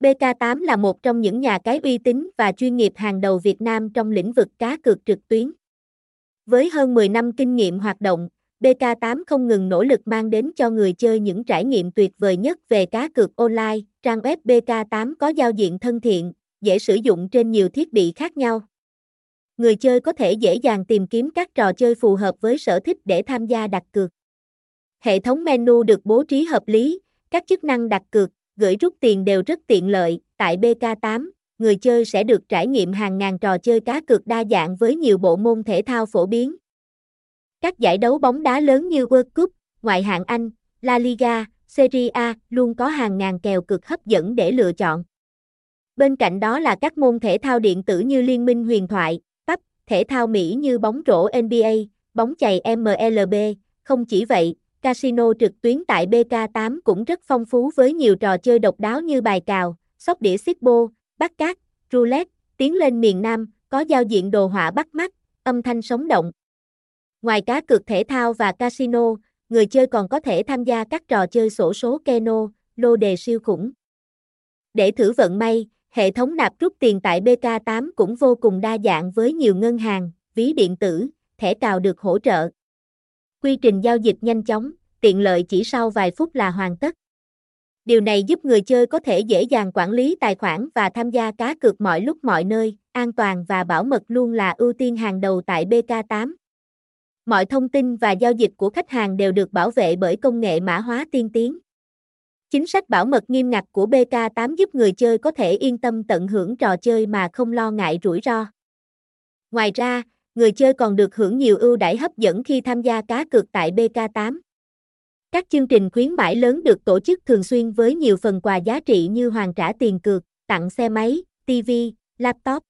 BK8 là một trong những nhà cái uy tín và chuyên nghiệp hàng đầu Việt Nam trong lĩnh vực cá cược trực tuyến. Với hơn 10 năm kinh nghiệm hoạt động, BK8 không ngừng nỗ lực mang đến cho người chơi những trải nghiệm tuyệt vời nhất về cá cược online. Trang web BK8 có giao diện thân thiện, dễ sử dụng trên nhiều thiết bị khác nhau. Người chơi có thể dễ dàng tìm kiếm các trò chơi phù hợp với sở thích để tham gia đặt cược. Hệ thống menu được bố trí hợp lý, các chức năng đặt cược, gửi rút tiền đều rất tiện lợi. Tại BK8, người chơi sẽ được trải nghiệm hàng ngàn trò chơi cá cược đa dạng với nhiều bộ môn thể thao phổ biến. Các giải đấu bóng đá lớn như World Cup, ngoại hạng Anh, La Liga, Serie A luôn có hàng ngàn kèo cực hấp dẫn để lựa chọn. Bên cạnh đó là các môn thể thao điện tử như Liên minh huyền thoại, PUBG, thể thao Mỹ như bóng rổ NBA, bóng chày MLB. Không chỉ vậy, casino trực tuyến tại BK8 cũng rất phong phú với nhiều trò chơi độc đáo như bài cào, sóc đĩa xích bô, bắt cát, roulette, tiến lên miền Nam, có giao diện đồ họa bắt mắt, âm thanh sống động. Ngoài cá cược thể thao và casino, người chơi còn có thể tham gia các trò chơi sổ số keno, lô đề siêu khủng. Để thử vận may, hệ thống nạp rút tiền tại BK8 cũng vô cùng đa dạng với nhiều ngân hàng, ví điện tử, thẻ cào được hỗ trợ. Quy trình giao dịch nhanh chóng, tiện lợi chỉ sau vài phút là hoàn tất. Điều này giúp người chơi có thể dễ dàng quản lý tài khoản và tham gia cá cược mọi lúc mọi nơi, an toàn và bảo mật luôn là ưu tiên hàng đầu tại BK8. Mọi thông tin và giao dịch của khách hàng đều được bảo vệ bởi công nghệ mã hóa tiên tiến. Chính sách bảo mật nghiêm ngặt của BK8 giúp người chơi có thể yên tâm tận hưởng trò chơi mà không lo ngại rủi ro. Ngoài ra, người chơi còn được hưởng nhiều ưu đãi hấp dẫn khi tham gia cá cược tại BK8. Các chương trình khuyến mãi lớn được tổ chức thường xuyên với nhiều phần quà giá trị như hoàn trả tiền cược, tặng xe máy, TV, laptop,